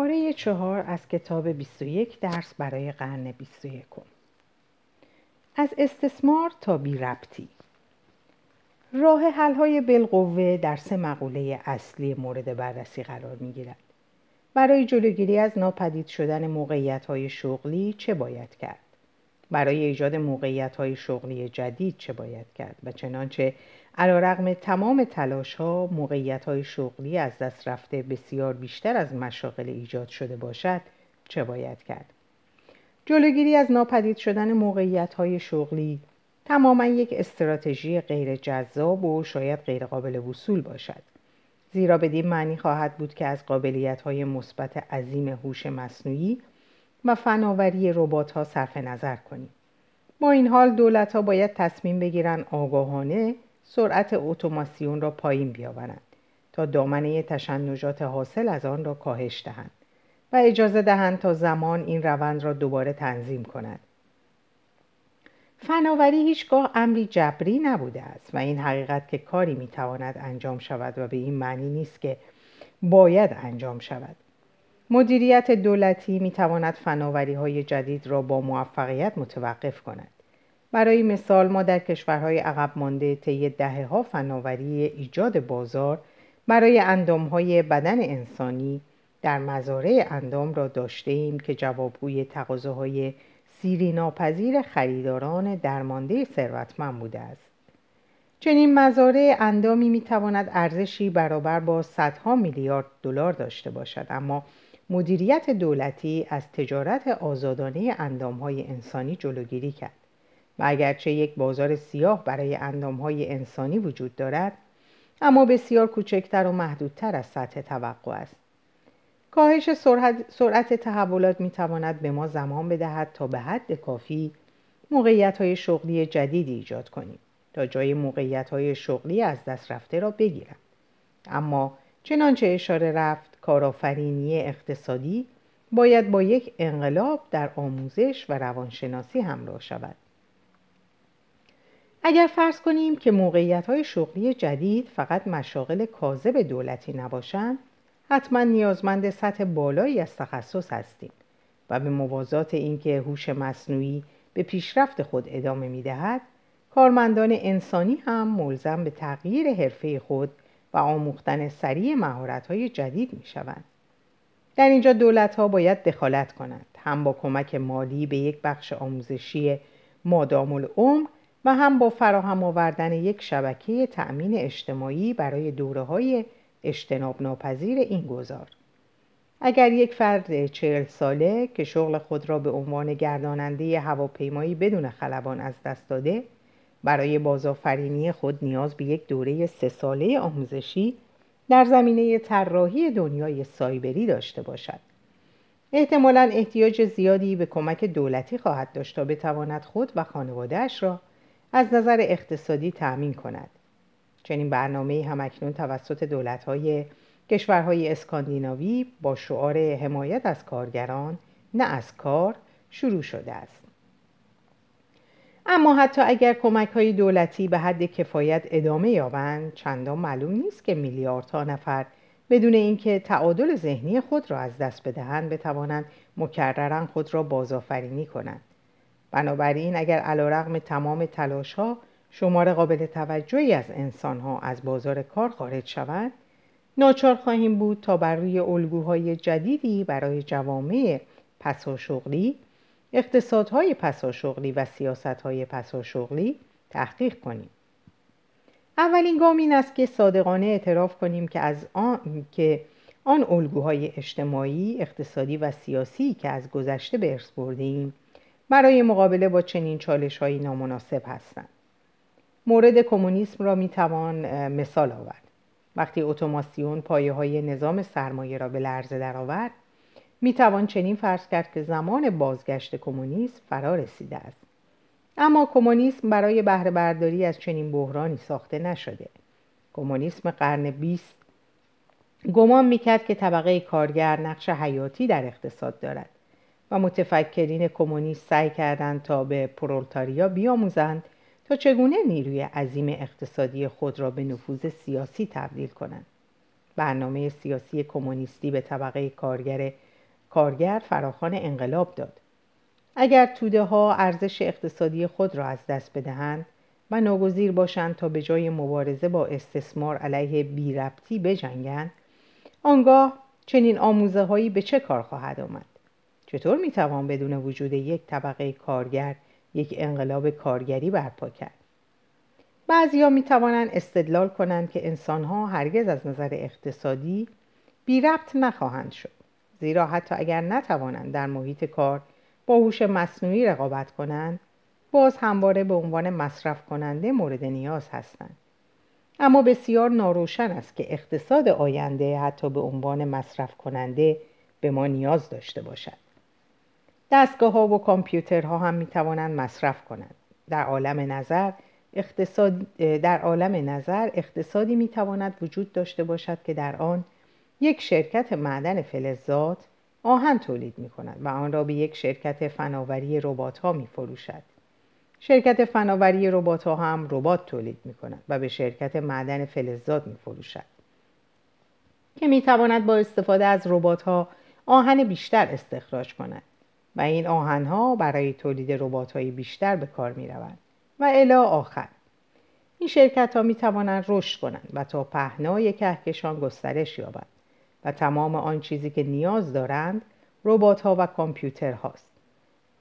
پاره چهار از کتاب 21 درس برای قرن 21 از استثمار تا بی ربطی راه حل های بالقوه در سه مقوله اصلی مورد بررسی قرار می گیرد. برای جلوگیری از ناپدید شدن موقعیت های شغلی چه باید کرد؟ برای ایجاد موقعیت های شغلی جدید چه باید کرد؟ و چنانچه علا رقم تمام تلاش ها موقعیت های شغلی از دست رفته بسیار بیشتر از مشاغل ایجاد شده باشد چه باید کرد؟ جلوگیری از ناپدید شدن موقعیت های شغلی تماما یک استراتژی غیر جذاب و شاید غیر قابل وصول باشد زیرا بدین معنی خواهد بود که از قابلیت های مثبت عظیم هوش مصنوعی و فناوری ربات ها صرف نظر کنیم با این حال دولت ها باید تصمیم بگیرند آگاهانه سرعت اتوماسیون را پایین بیاورند تا دامنه تشنجات حاصل از آن را کاهش دهند و اجازه دهند تا زمان این روند را دوباره تنظیم کند فناوری هیچگاه امری جبری نبوده است و این حقیقت که کاری می‌تواند انجام شود و به این معنی نیست که باید انجام شود. مدیریت دولتی می‌تواند فناوری های جدید را با موفقیت متوقف کند. برای مثال ما در کشورهای عقب مانده طی دهه ها فناوری ایجاد بازار برای اندام های بدن انسانی در مزارع اندام را داشته ایم که جوابگوی تقاضاهای سیری ناپذیر خریداران درمانده ثروتمند بوده است. چنین مزارع اندامی می تواند ارزشی برابر با صدها میلیارد دلار داشته باشد اما مدیریت دولتی از تجارت آزادانه اندامهای انسانی جلوگیری کرد. و اگرچه یک بازار سیاه برای اندامهای انسانی وجود دارد اما بسیار کوچکتر و محدودتر از سطح توقع است. کاهش سرعت, تحولات می تواند به ما زمان بدهد تا به حد کافی موقعیت های شغلی جدیدی ایجاد کنیم تا جای موقعیت های شغلی از دست رفته را بگیرند. اما چنانچه اشاره رفت کارآفرینی اقتصادی باید با یک انقلاب در آموزش و روانشناسی همراه شود. اگر فرض کنیم که موقعیت های شغلی جدید فقط مشاغل کاذب دولتی نباشند حتما نیازمند سطح بالایی از تخصص هستیم و به موازات اینکه هوش مصنوعی به پیشرفت خود ادامه می دهد کارمندان انسانی هم ملزم به تغییر حرفه خود و آموختن سریع های جدید می شوند. در اینجا دولت ها باید دخالت کنند هم با کمک مالی به یک بخش آموزشی مادام العمر و هم با فراهم آوردن یک شبکه تأمین اجتماعی برای دوره های اجتناب ناپذیر این گذار اگر یک فرد چهل ساله که شغل خود را به عنوان گرداننده هواپیمایی بدون خلبان از دست داده برای بازآفرینی خود نیاز به یک دوره سه ساله آموزشی در زمینه طراحی دنیای سایبری داشته باشد. احتمالا احتیاج زیادی به کمک دولتی خواهد داشت تا بتواند خود و خانوادهش را از نظر اقتصادی تأمین کند. چنین برنامه هم اکنون توسط دولت‌های کشورهای اسکاندیناوی با شعار حمایت از کارگران نه از کار شروع شده است. اما حتی اگر کمک های دولتی به حد کفایت ادامه یابند چندان معلوم نیست که میلیاردها نفر بدون اینکه تعادل ذهنی خود را از دست بدهند بتوانند مکررا خود را بازآفرینی کنند. بنابراین اگر علیرغم تمام تلاش ها شمار قابل توجهی از انسانها از بازار کار خارج شود ناچار خواهیم بود تا بر روی الگوهای جدیدی برای جوامع پساشغلی اقتصادهای پساشغلی و سیاستهای پساشغلی تحقیق کنیم. اولین گام این است که صادقانه اعتراف کنیم که از آن که آن الگوهای اجتماعی، اقتصادی و سیاسی که از گذشته به ارث بردیم برای مقابله با چنین چالشهایی نامناسب هستند. مورد کمونیسم را می‌توان مثال آورد. وقتی اتوماسیون پایه های نظام سرمایه را به لرزه درآورد می‌توان چنین فرض کرد که زمان بازگشت کمونیسم فرا رسیده است. اما کمونیسم برای بهره برداری از چنین بحرانی ساخته نشده. کمونیسم قرن بیست گمان می‌کرد که طبقه کارگر نقش حیاتی در اقتصاد دارد. و متفکرین کمونیست سعی کردند تا به پرولتاریا بیاموزند تا چگونه نیروی عظیم اقتصادی خود را به نفوذ سیاسی تبدیل کنند. برنامه سیاسی کمونیستی به طبقه کارگر کارگر فراخان انقلاب داد. اگر توده ها ارزش اقتصادی خود را از دست بدهند و ناگزیر باشند تا به جای مبارزه با استثمار علیه بیربطی بجنگند آنگاه چنین آموزه هایی به چه کار خواهد آمد؟ چطور می‌توان بدون وجود یک طبقه کارگر یک انقلاب کارگری برپا کرد؟ بعضی می توانند استدلال کنند که انسان ها هرگز از نظر اقتصادی بی ربط نخواهند شد. زیرا حتی اگر نتوانند در محیط کار با هوش مصنوعی رقابت کنند باز همواره به عنوان مصرف کننده مورد نیاز هستند. اما بسیار ناروشن است که اقتصاد آینده حتی به عنوان مصرف کننده به ما نیاز داشته باشد. دستگاه ها و کامپیوترها هم می توانند مصرف کنند در عالم نظر اقتصاد در عالم نظر اقتصادی می تواند وجود داشته باشد که در آن یک شرکت معدن فلزات آهن تولید می کند و آن را به یک شرکت فناوری ربات ها می فروشد. شرکت فناوری ربات ها هم ربات تولید می کند و به شرکت معدن فلزات می فروشد. که می تواند با استفاده از ربات ها آهن بیشتر استخراج کند و این آهن ها برای تولید ربات های بیشتر به کار می روند و الا آخر. این شرکت ها می توانند رشد کنند و تا پهنای کهکشان گسترش یابند و تمام آن چیزی که نیاز دارند ربات ها و کامپیوتر هاست.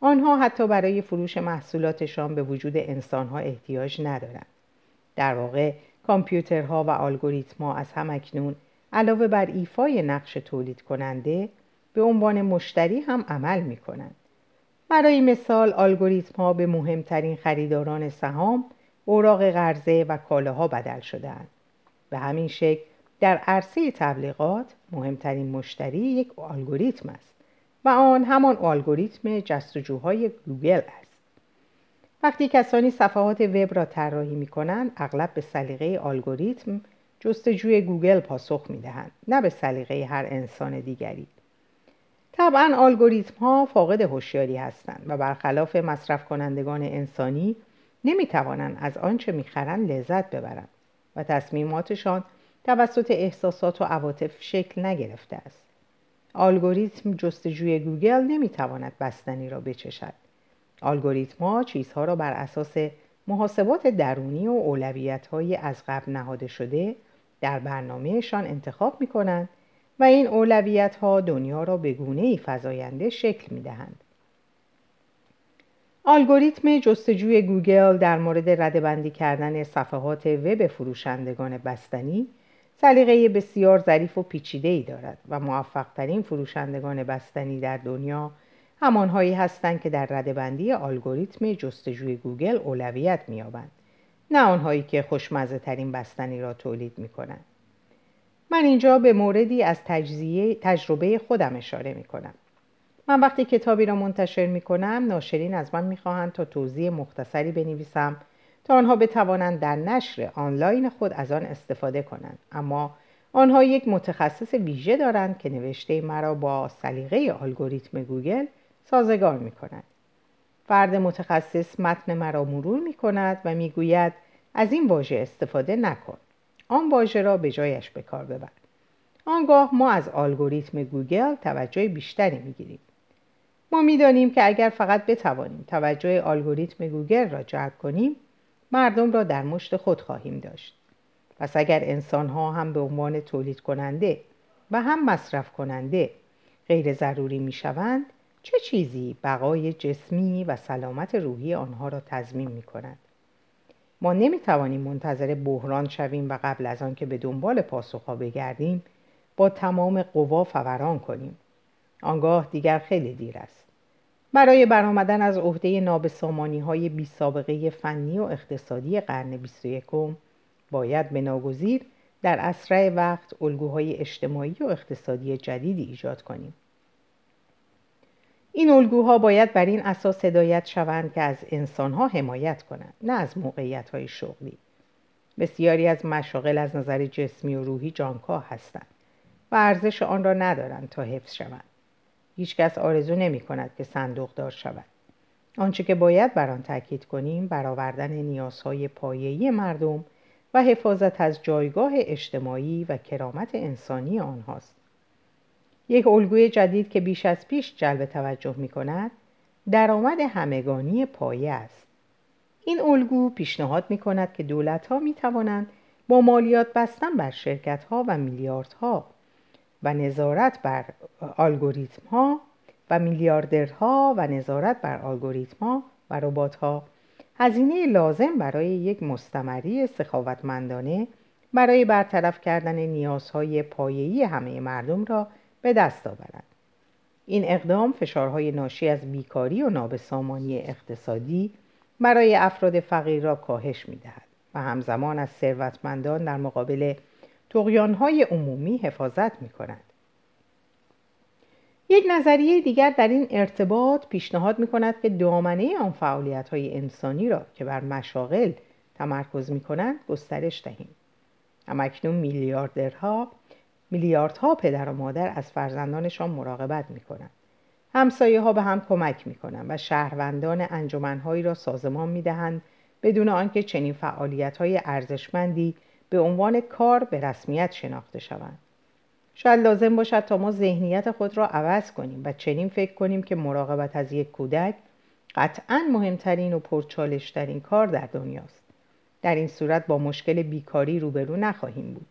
آنها حتی برای فروش محصولاتشان به وجود انسان ها احتیاج ندارند. در واقع کامپیوترها و الگوریتم از هم اکنون علاوه بر ایفای نقش تولید کننده به عنوان مشتری هم عمل می کنند. برای مثال الگوریتم ها به مهمترین خریداران سهام، اوراق قرضه و کالاها بدل شدهاند. به همین شکل در عرصه تبلیغات مهمترین مشتری یک الگوریتم است و آن همان الگوریتم جستجوهای گوگل است وقتی کسانی صفحات وب را طراحی می کنند اغلب به سلیقه الگوریتم جستجوی گوگل پاسخ می دهند نه به سلیقه هر انسان دیگری طبعا الگوریتم ها فاقد هوشیاری هستند و برخلاف مصرف کنندگان انسانی نمی توانند از آنچه می‌خرند لذت ببرند و تصمیماتشان توسط احساسات و عواطف شکل نگرفته است. الگوریتم جستجوی گوگل نمی‌تواند بستنی را بچشد. الگوریتم ها چیزها را بر اساس محاسبات درونی و اولویت های از قبل نهاده شده در برنامهشان انتخاب می کنند و این اولویت ها دنیا را به گونه ای فضاینده شکل می دهند. الگوریتم جستجوی گوگل در مورد رده‌بندی کردن صفحات وب فروشندگان بستنی سلیقه بسیار ظریف و پیچیده ای دارد و موفقترین فروشندگان بستنی در دنیا همانهایی هستند که در رده‌بندی الگوریتم جستجوی گوگل اولویت می‌یابند نه آنهایی که خوشمزه ترین بستنی را تولید می کنند. من اینجا به موردی از تجزیه تجربه خودم اشاره می کنم. من وقتی کتابی را منتشر می کنم ناشرین از من می خواهند تا توضیح مختصری بنویسم تا آنها بتوانند در نشر آنلاین خود از آن استفاده کنند اما آنها یک متخصص ویژه دارند که نوشته مرا با سلیقه الگوریتم گوگل سازگار می کند. فرد متخصص متن مرا مرور می کند و می گوید از این واژه استفاده نکن. آن واژه را به جایش به کار ببر. آنگاه ما از الگوریتم گوگل توجه بیشتری می گیریم. ما می‌دانیم که اگر فقط بتوانیم توجه الگوریتم گوگل را جلب کنیم مردم را در مشت خود خواهیم داشت پس اگر انسان ها هم به عنوان تولید کننده و هم مصرف کننده غیر ضروری می شوند چه چیزی بقای جسمی و سلامت روحی آنها را تضمین می کند؟ ما نمی توانیم منتظر بحران شویم و قبل از آنکه به دنبال پاسخها بگردیم با تمام قوا فوران کنیم آنگاه دیگر خیلی دیر است برای برآمدن از عهده نابسامانی های بی سابقه فنی و اقتصادی قرن 21 باید به ناگزیر در اسرع وقت الگوهای اجتماعی و اقتصادی جدیدی ایجاد کنیم. این الگوها باید بر این اساس هدایت شوند که از انسانها حمایت کنند نه از موقعیت های شغلی. بسیاری از مشاغل از نظر جسمی و روحی جانکاه هستند و ارزش آن را ندارند تا حفظ شوند. هیچکس آرزو نمی کند که صندوق دار شود. آنچه که باید بر آن تاکید کنیم برآوردن نیازهای پایه‌ای مردم و حفاظت از جایگاه اجتماعی و کرامت انسانی آنهاست. یک الگوی جدید که بیش از پیش جلب توجه می کند درآمد همگانی پایه است. این الگو پیشنهاد می کند که دولت ها می توانند با مالیات بستن بر شرکت ها و میلیاردها و نظارت بر الگوریتم ها و میلیاردرها و نظارت بر الگوریتم ها و ربات ها هزینه لازم برای یک مستمری سخاوتمندانه برای برطرف کردن نیازهای پایه‌ای همه مردم را به دست آورد. این اقدام فشارهای ناشی از بیکاری و نابسامانی اقتصادی برای افراد فقیر را کاهش می‌دهد و همزمان از ثروتمندان در مقابل تقیانهای عمومی حفاظت می‌کند. یک نظریه دیگر در این ارتباط پیشنهاد می کند که دامنه آن فعالیت های انسانی را که بر مشاغل تمرکز می کنند گسترش دهیم. همکنون میلیاردرها میلیاردها پدر و مادر از فرزندانشان مراقبت می کنند. همسایه ها به هم کمک می کنند و شهروندان انجمنهایی را سازمان می دهند بدون آنکه چنین فعالیت های ارزشمندی به عنوان کار به رسمیت شناخته شوند. شاید لازم باشد تا ما ذهنیت خود را عوض کنیم و چنین فکر کنیم که مراقبت از یک کودک قطعا مهمترین و پرچالشترین کار در دنیاست در این صورت با مشکل بیکاری روبرو نخواهیم بود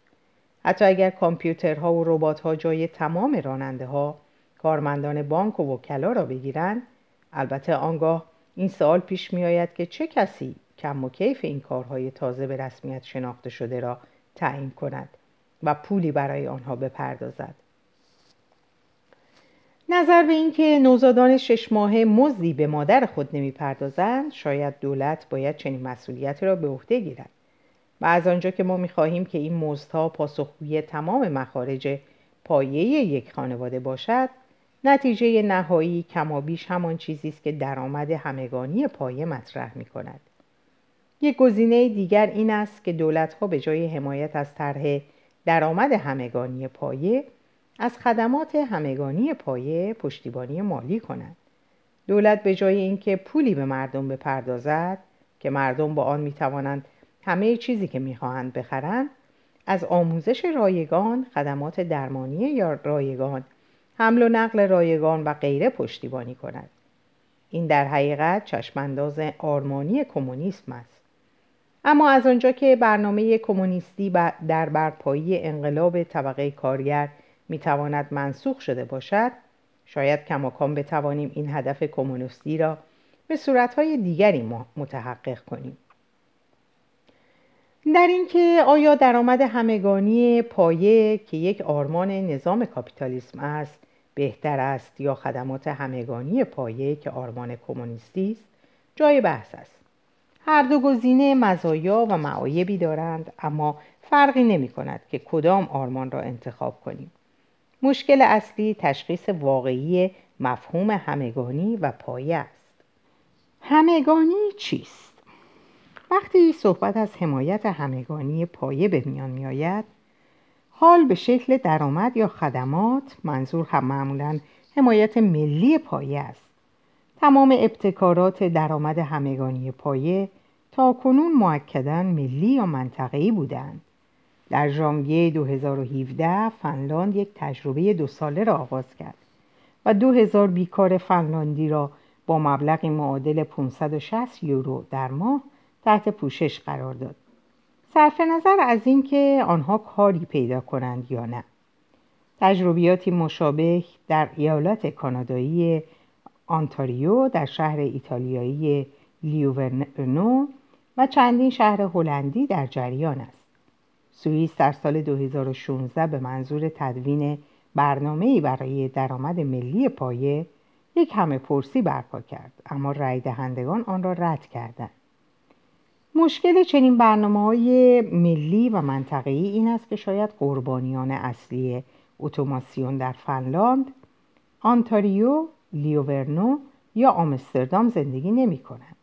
حتی اگر کامپیوترها و رباتها جای تمام راننده ها کارمندان بانک و وکلا را بگیرند البته آنگاه این سوال پیش می آید که چه کسی کم و کیف این کارهای تازه به رسمیت شناخته شده را تعیین کند و پولی برای آنها بپردازد. نظر به اینکه نوزادان شش ماهه مزدی به مادر خود نمی‌پردازند شاید دولت باید چنین مسئولیتی را به عهده گیرد. و از آنجا که ما می‌خواهیم که این مزدها پاسخگوی تمام مخارج پایه یک خانواده باشد نتیجه نهایی کمابیش همان چیزی است که درآمد همگانی پایه مطرح می کند. یک گزینه دیگر این است که دولتها به جای حمایت از طرح درآمد همگانی پایه از خدمات همگانی پایه پشتیبانی مالی کند دولت به جای اینکه پولی به مردم بپردازد که مردم با آن می‌توانند همه چیزی که می‌خواهند بخرند از آموزش رایگان خدمات درمانی یا رایگان حمل و نقل رایگان و غیره پشتیبانی کند این در حقیقت چشمانداز آرمانی کمونیسم است. اما از آنجا که برنامه کمونیستی در برپایی انقلاب طبقه کارگر می‌تواند منسوخ شده باشد شاید کماکان بتوانیم این هدف کمونیستی را به صورتهای دیگری متحقق کنیم. در اینکه آیا درآمد همگانی پایه که یک آرمان نظام کاپیتالیسم است بهتر است یا خدمات همگانی پایه که آرمان کمونیستی است؟ جای بحث است. هر دو گزینه مزایا و معایبی دارند اما فرقی نمی کند که کدام آرمان را انتخاب کنیم. مشکل اصلی تشخیص واقعی مفهوم همگانی و پایه است. همگانی چیست؟ وقتی صحبت از حمایت همگانی پایه به میان می آید حال به شکل درآمد یا خدمات منظور هم معمولا حمایت ملی پایه است تمام ابتکارات درآمد همگانی پایه تا کنون معکدن ملی یا منطقه‌ای بودند. در ژانویه 2017 فنلاند یک تجربه دو ساله را آغاز کرد و 2000 بیکار فنلاندی را با مبلغی معادل 560 یورو در ماه تحت پوشش قرار داد. صرف نظر از اینکه آنها کاری پیدا کنند یا نه. تجربیاتی مشابه در ایالت کانادایی آنتاریو در شهر ایتالیایی لیوورنو و چندین شهر هلندی در جریان است. سوئیس در سال 2016 به منظور تدوین برنامه‌ای برای درآمد ملی پایه یک همه پرسی برپا کرد اما رای دهندگان آن را رد کردند. مشکل چنین برنامه های ملی و منطقه‌ای این است که شاید قربانیان اصلی اتوماسیون در فنلاند، آنتاریو، لیوورنو یا آمستردام زندگی نمی کنند.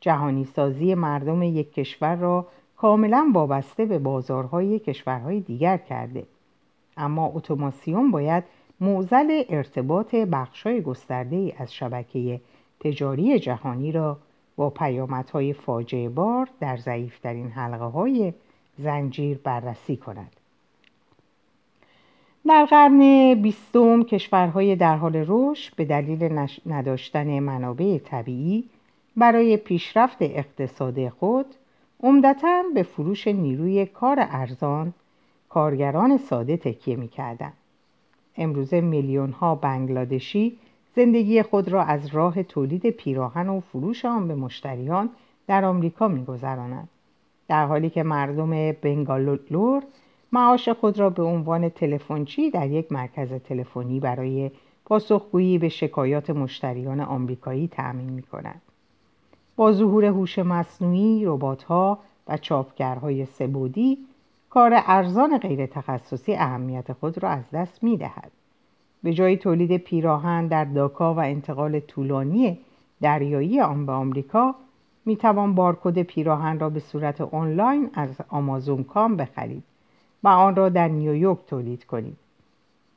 جهانی سازی مردم یک کشور را کاملا وابسته به بازارهای کشورهای دیگر کرده اما اتوماسیون باید موزل ارتباط بخشای گسترده از شبکه تجاری جهانی را با پیامدهای فاجعه بار در ضعیفترین حلقه های زنجیر بررسی کند. در قرن بیستم کشورهای در حال رشد به دلیل نداشتن منابع طبیعی برای پیشرفت اقتصاد خود عمدتا به فروش نیروی کار ارزان کارگران ساده تکیه می‌کردند. امروزه میلیون ها بنگلادشی زندگی خود را از راه تولید پیراهن و فروش آن به مشتریان در آمریکا میگذرانند در حالی که مردم بنگالور معاش خود را به عنوان تلفنچی در یک مرکز تلفنی برای پاسخگویی به شکایات مشتریان آمریکایی تأمین می کنند. با ظهور هوش مصنوعی، ربات‌ها و چاپگرهای سبودی کار ارزان غیر تخصصی اهمیت خود را از دست می دهد. به جای تولید پیراهن در داکا و انتقال طولانی دریایی آن به آمریکا می توان بارکد پیراهن را به صورت آنلاین از آمازون کام بخرید و آن را در نیویورک تولید کنید.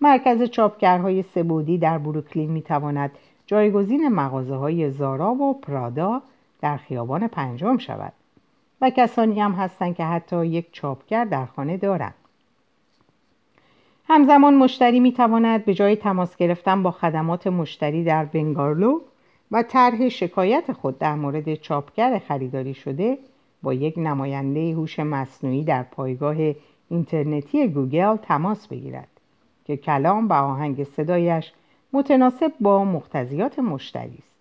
مرکز چاپگرهای سبودی در بروکلین می تواند جایگزین مغازه های زارا و پرادا در خیابان پنجم شود و کسانی هم هستند که حتی یک چاپگر در خانه دارند. همزمان مشتری می تواند به جای تماس گرفتن با خدمات مشتری در بنگارلو و طرح شکایت خود در مورد چاپگر خریداری شده با یک نماینده هوش مصنوعی در پایگاه اینترنتی گوگل تماس بگیرد که کلام و آهنگ صدایش متناسب با مقتضیات مشتری است.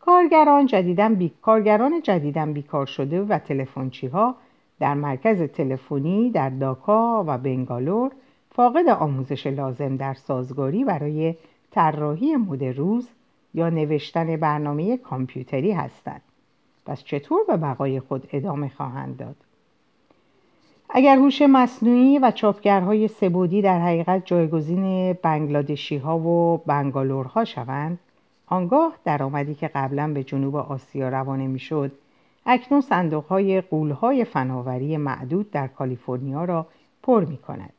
کارگران جدیدن بی... کارگران جدیدن بیکار شده و تلفنچی ها در مرکز تلفنی در داکا و بنگالور فاقد آموزش لازم در سازگاری برای طراحی مد روز یا نوشتن برنامه کامپیوتری هستند پس چطور به بقای خود ادامه خواهند داد اگر هوش مصنوعی و چاپگرهای سبودی در حقیقت جایگزین بنگلادشی ها و بنگالورها شوند آنگاه درآمدی که قبلا به جنوب آسیا روانه می‌شد اکنون صندوق های قول های فناوری معدود در کالیفرنیا را پر می کند.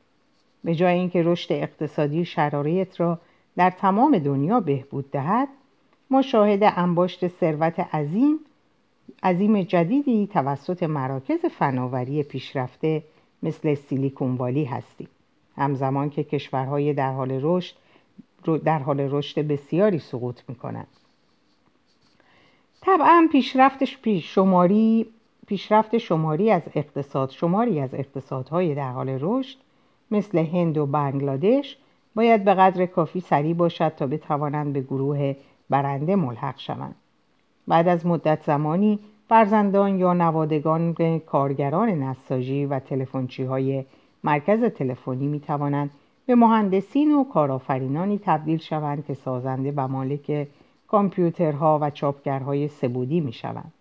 به جای اینکه رشد اقتصادی شرایط را در تمام دنیا بهبود دهد ما شاهد انباشت ثروت عظیم عظیم جدیدی توسط مراکز فناوری پیشرفته مثل سیلیکون والی هستیم همزمان که کشورهای در حال رشد در حال رشد بسیاری سقوط می کنند. طبعا پیشرفت شماری پیشرفت شماری از اقتصاد شماری از اقتصادهای در حال رشد مثل هند و بنگلادش باید به قدر کافی سریع باشد تا بتوانند به گروه برنده ملحق شوند بعد از مدت زمانی فرزندان یا نوادگان کارگران نساجی و تلفنچی های مرکز تلفنی می توانند به مهندسین و کارآفرینانی تبدیل شوند که سازنده و مالک کامپیوترها و چاپگرهای سبودی می شوند.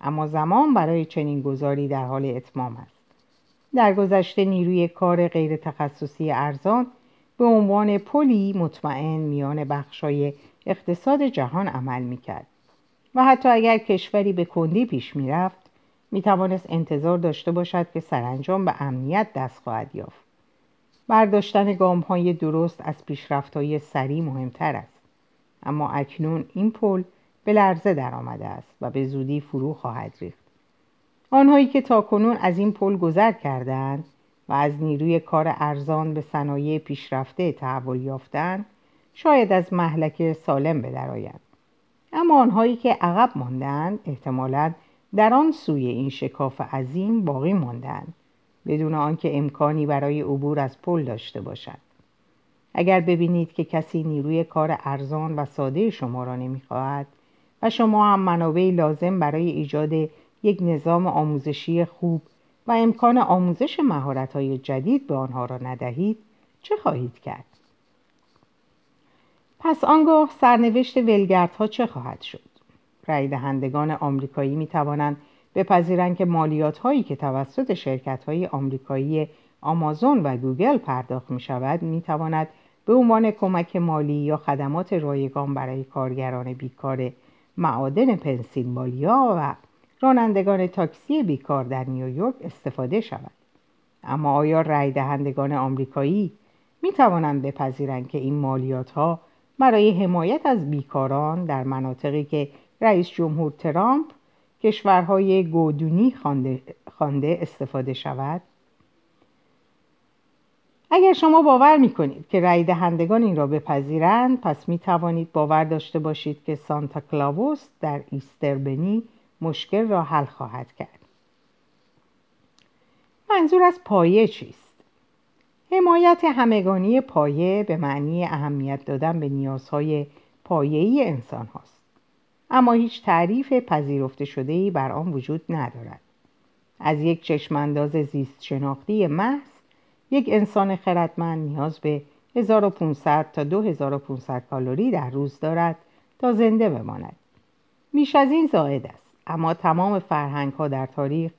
اما زمان برای چنین گذاری در حال اتمام است. در گذشته نیروی کار غیر تخصصی ارزان به عنوان پلی مطمئن میان بخشای اقتصاد جهان عمل می کرد. و حتی اگر کشوری به کندی پیش می رفت می توانست انتظار داشته باشد که سرانجام به امنیت دست خواهد یافت. برداشتن گام های درست از پیشرفت های سریع مهمتر است. اما اکنون این پل به لرزه در آمده است و به زودی فرو خواهد ریخت. آنهایی که تاکنون از این پل گذر کردند و از نیروی کار ارزان به صنایع پیشرفته تحول یافتند شاید از محلک سالم بدرآیند اما آنهایی که عقب ماندند احتمالا در آن سوی این شکاف عظیم باقی ماندند بدون آنکه امکانی برای عبور از پل داشته باشد. اگر ببینید که کسی نیروی کار ارزان و ساده شما را نمی‌خواهد و شما هم منابع لازم برای ایجاد یک نظام آموزشی خوب و امکان آموزش مهارت‌های جدید به آنها را ندهید چه خواهید کرد؟ پس آنگاه سرنوشت ولگردها چه خواهد شد؟ رای دهندگان آمریکایی می توانند بپذیرند که مالیات هایی که توسط شرکت های آمریکایی آمازون و گوگل پرداخت می شود می تواند به عنوان کمک مالی یا خدمات رایگان برای کارگران بیکار معادن پنسیلوانیا و رانندگان تاکسی بیکار در نیویورک استفاده شود اما آیا رای دهندگان آمریکایی می توانند بپذیرند که این مالیات ها برای حمایت از بیکاران در مناطقی که رئیس جمهور ترامپ کشورهای گودونی خوانده استفاده شود؟ اگر شما باور می کنید که رای دهندگان این را بپذیرند پس می توانید باور داشته باشید که سانتا کلاوس در ایستربنی مشکل را حل خواهد کرد منظور از پایه چیست؟ حمایت همگانی پایه به معنی اهمیت دادن به نیازهای پایه‌ای انسان هاست. اما هیچ تعریف پذیرفته شده ای بر آن وجود ندارد. از یک چشمانداز زیست شناختی محض یک انسان خردمند نیاز به 1500 تا 2500 کالری در روز دارد تا زنده بماند. بیش از این زائد است اما تمام فرهنگ ها در تاریخ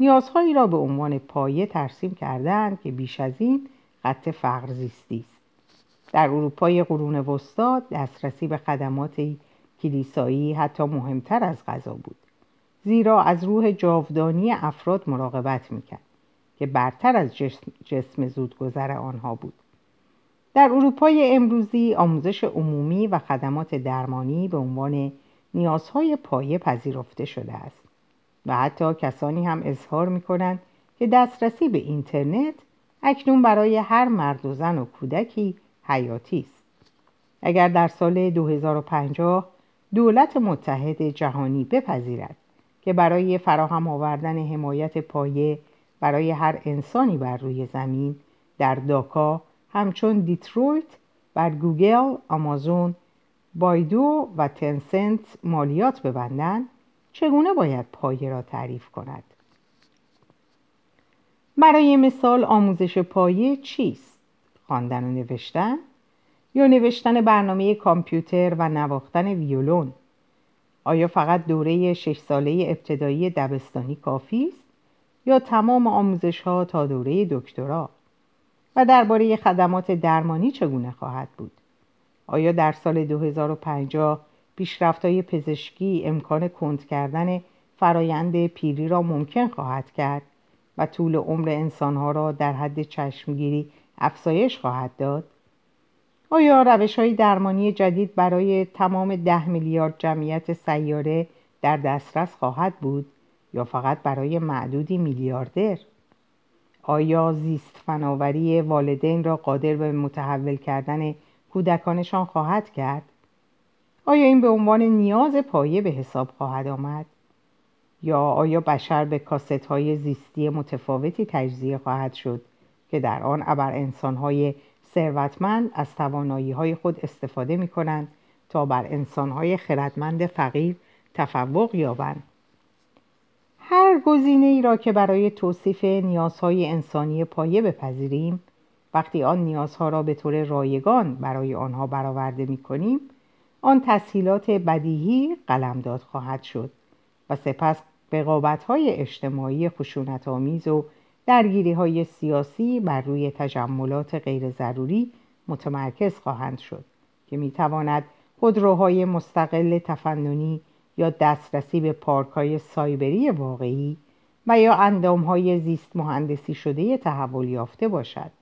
نیازهایی را به عنوان پایه ترسیم کردند که بیش از این خط فقر زیستی است. در اروپای قرون وسطا دسترسی به خدمات کلیسایی حتی مهمتر از غذا بود زیرا از روح جاودانی افراد مراقبت می‌کرد که برتر از جسم, جسم زودگذر آنها بود. در اروپای امروزی آموزش عمومی و خدمات درمانی به عنوان نیازهای پایه پذیرفته شده است و حتی کسانی هم اظهار می کنند که دسترسی به اینترنت اکنون برای هر مرد و زن و کودکی حیاتی است. اگر در سال 2050 دولت متحد جهانی بپذیرد که برای فراهم آوردن حمایت پایه برای هر انسانی بر روی زمین در داکا همچون دیترویت بر گوگل، آمازون، بایدو و تنسنت مالیات ببندند چگونه باید پایه را تعریف کند؟ برای مثال آموزش پایه چیست؟ خواندن و نوشتن یا نوشتن برنامه کامپیوتر و نواختن ویولون؟ آیا فقط دوره شش ساله ابتدایی دبستانی کافی است یا تمام آموزش ها تا دوره دکترا؟ و درباره خدمات درمانی چگونه خواهد بود؟ آیا در سال 2050 پیشرفت های پزشکی امکان کند کردن فرایند پیری را ممکن خواهد کرد و طول عمر انسانها را در حد چشمگیری افزایش خواهد داد؟ آیا روش های درمانی جدید برای تمام ده میلیارد جمعیت سیاره در دسترس خواهد بود یا فقط برای معدودی میلیاردر؟ آیا زیست فناوری والدین را قادر به متحول کردن کودکانشان خواهد کرد؟ آیا این به عنوان نیاز پایه به حساب خواهد آمد؟ یا آیا بشر به کاست های زیستی متفاوتی تجزیه خواهد شد که در آن ابر انسان های ثروتمند از توانایی های خود استفاده می کنند تا بر انسان های خردمند فقیر تفوق یابند؟ هر گزینه ای را که برای توصیف نیازهای انسانی پایه بپذیریم وقتی آن نیازها را به طور رایگان برای آنها برآورده می کنیم آن تسهیلات بدیهی قلمداد خواهد شد و سپس بقابت های اجتماعی خشونت آمیز و درگیری های سیاسی بر روی تجملات غیر ضروری متمرکز خواهند شد که می تواند خودروهای مستقل تفننی یا دسترسی به پارک های سایبری واقعی و یا اندام های زیست مهندسی شده تحول یافته باشد.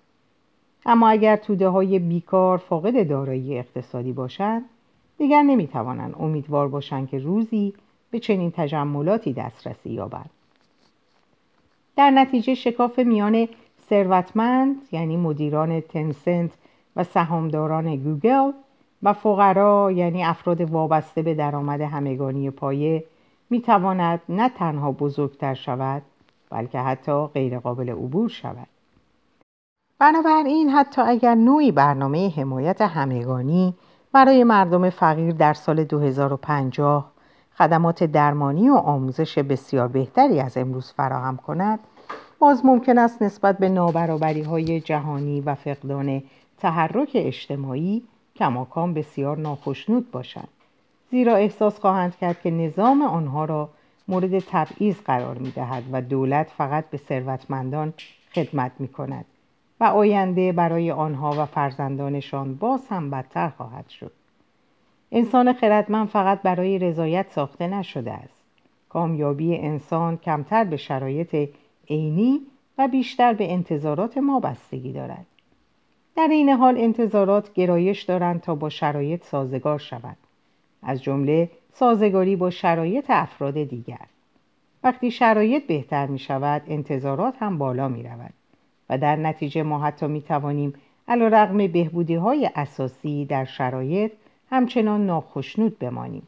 اما اگر توده های بیکار فاقد دارایی اقتصادی باشند دیگر نمی‌توانند امیدوار باشند که روزی به چنین تجملاتی دسترسی یابند. در نتیجه شکاف میان ثروتمند یعنی مدیران تنسنت و سهامداران گوگل و فقرا یعنی افراد وابسته به درآمد همگانی پایه می‌تواند نه تنها بزرگتر شود بلکه حتی غیرقابل عبور شود. بنابراین حتی اگر نوعی برنامه حمایت همگانی برای مردم فقیر در سال 2050 خدمات درمانی و آموزش بسیار بهتری از امروز فراهم کند باز ممکن است نسبت به نابرابری های جهانی و فقدان تحرک اجتماعی کماکان بسیار ناخشنود باشند. زیرا احساس خواهند کرد که نظام آنها را مورد تبعیض قرار می دهد و دولت فقط به ثروتمندان خدمت می کند و آینده برای آنها و فرزندانشان باز هم بدتر خواهد شد. انسان خردمند فقط برای رضایت ساخته نشده است. کامیابی انسان کمتر به شرایط عینی و بیشتر به انتظارات ما بستگی دارد. در این حال انتظارات گرایش دارند تا با شرایط سازگار شوند. از جمله سازگاری با شرایط افراد دیگر. وقتی شرایط بهتر می شود انتظارات هم بالا می رود و در نتیجه ما حتی می توانیم علا رقم بهبودی های اساسی در شرایط همچنان ناخشنود بمانیم.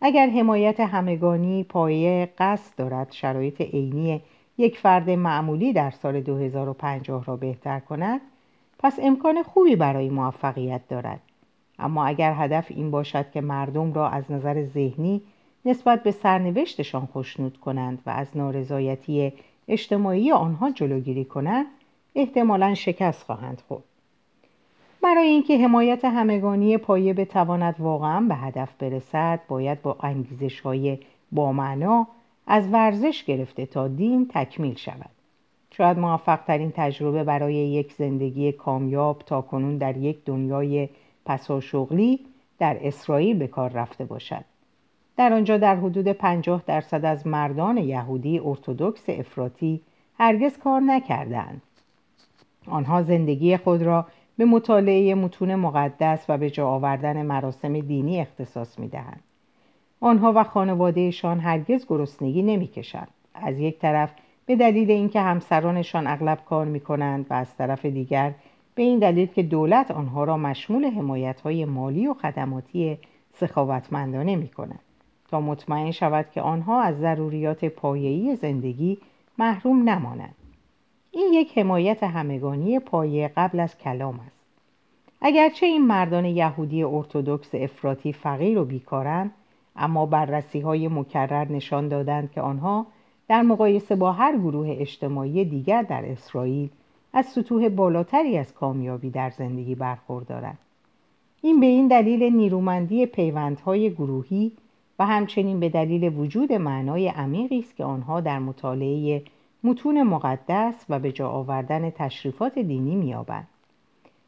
اگر حمایت همگانی پایه قصد دارد شرایط عینی یک فرد معمولی در سال 2050 را بهتر کند پس امکان خوبی برای موفقیت دارد اما اگر هدف این باشد که مردم را از نظر ذهنی نسبت به سرنوشتشان خوشنود کنند و از نارضایتی اجتماعی آنها جلوگیری کنند احتمالا شکست خواهند خورد. برای اینکه حمایت همگانی پایه بتواند واقعا به هدف برسد باید با انگیزش های با معنا از ورزش گرفته تا دین تکمیل شود. شاید موفق ترین تجربه برای یک زندگی کامیاب تا کنون در یک دنیای پساشغلی در اسرائیل به کار رفته باشد. در آنجا در حدود 50 درصد از مردان یهودی ارتودکس افراطی هرگز کار نکردند آنها زندگی خود را به مطالعه متون مقدس و به جا آوردن مراسم دینی اختصاص می دهند. آنها و خانوادهشان هرگز گرسنگی نمی کشند. از یک طرف به دلیل اینکه همسرانشان اغلب کار می کنند و از طرف دیگر به این دلیل که دولت آنها را مشمول حمایت مالی و خدماتی سخاوتمندانه می کند مطمئن شود که آنها از ضروریات پایه‌ای زندگی محروم نمانند. این یک حمایت همگانی پایه قبل از کلام است. اگرچه این مردان یهودی ارتودکس افراطی فقیر و بیکارند اما بررسی های مکرر نشان دادند که آنها در مقایسه با هر گروه اجتماعی دیگر در اسرائیل از سطوح بالاتری از کامیابی در زندگی برخوردارند. این به این دلیل نیرومندی پیوندهای گروهی و همچنین به دلیل وجود معنای عمیقی است که آنها در مطالعه متون مقدس و به جا آوردن تشریفات دینی میابند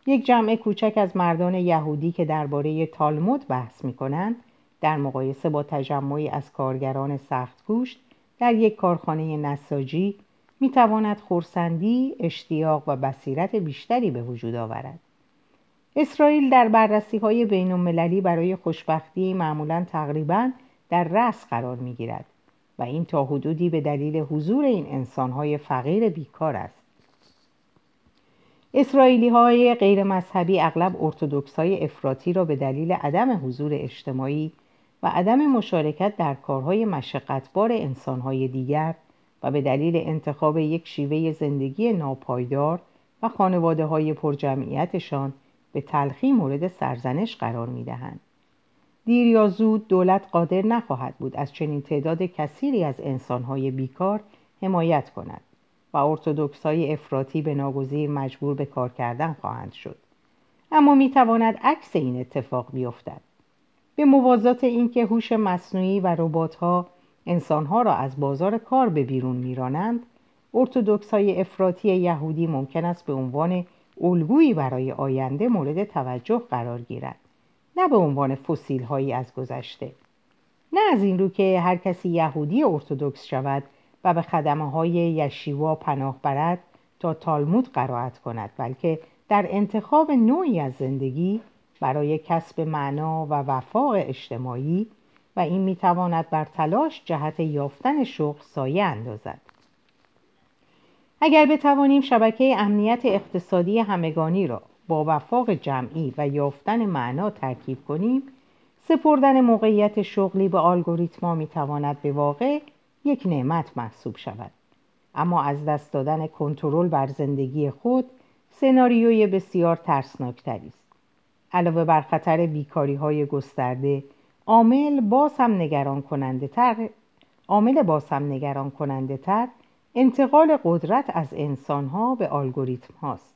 یک جمع کوچک از مردان یهودی که درباره تالمود بحث می‌کنند در مقایسه با تجمعی از کارگران سخت گوشت در یک کارخانه نساجی می‌تواند خورسندی، اشتیاق و بصیرت بیشتری به وجود آورد. اسرائیل در بررسی های بین برای خوشبختی معمولا تقریبا در رأس قرار می گیرد و این تا حدودی به دلیل حضور این انسانهای فقیر بیکار است. اسرائیلی های غیر مذهبی اغلب ارتودکس های افراطی را به دلیل عدم حضور اجتماعی و عدم مشارکت در کارهای مشقتبار انسانهای دیگر و به دلیل انتخاب یک شیوه زندگی ناپایدار و خانواده های پرجمعیتشان به تلخی مورد سرزنش قرار می دهند. دیر یا زود دولت قادر نخواهد بود از چنین تعداد کثیری از انسانهای بیکار حمایت کند و ارتودکس های افراطی به ناگزیر مجبور به کار کردن خواهند شد اما می تواند عکس این اتفاق بیفتد به موازات اینکه هوش مصنوعی و ربات‌ها انسانها را از بازار کار به بیرون میرانند ارتودکس های افراطی یهودی ممکن است به عنوان الگویی برای آینده مورد توجه قرار گیرد. نه به عنوان فسیل هایی از گذشته. نه از این رو که هر کسی یهودی ارتودکس شود و به خدمه های یشیوا پناه برد تا تالمود قرائت کند بلکه در انتخاب نوعی از زندگی برای کسب معنا و وفاق اجتماعی و این می‌تواند بر تلاش جهت یافتن شغل سایه اندازد. اگر بتوانیم شبکه امنیت اقتصادی همگانی را با وفاق جمعی و یافتن معنا ترکیب کنیم سپردن موقعیت شغلی به الگوریتما می‌تواند به واقع یک نعمت محسوب شود. اما از دست دادن کنترل بر زندگی خود سناریوی بسیار ترسناکتری است. علاوه بر خطر بیکاری های گسترده عامل باز هم نگران کننده تر عامل باز هم نگران کننده تر انتقال قدرت از انسان ها به الگوریتم هاست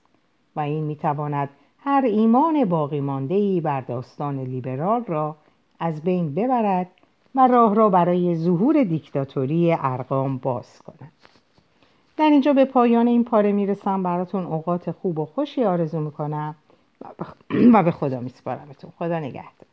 و این می‌تواند هر ایمان باقی بر داستان لیبرال را از بین ببرد و راه را برای ظهور دیکتاتوری ارقام باز کند. در اینجا به پایان این پاره می‌رسم. براتون اوقات خوب و خوشی آرزو می‌کنم و به خدا میسپارمتون. خدا نگهدار.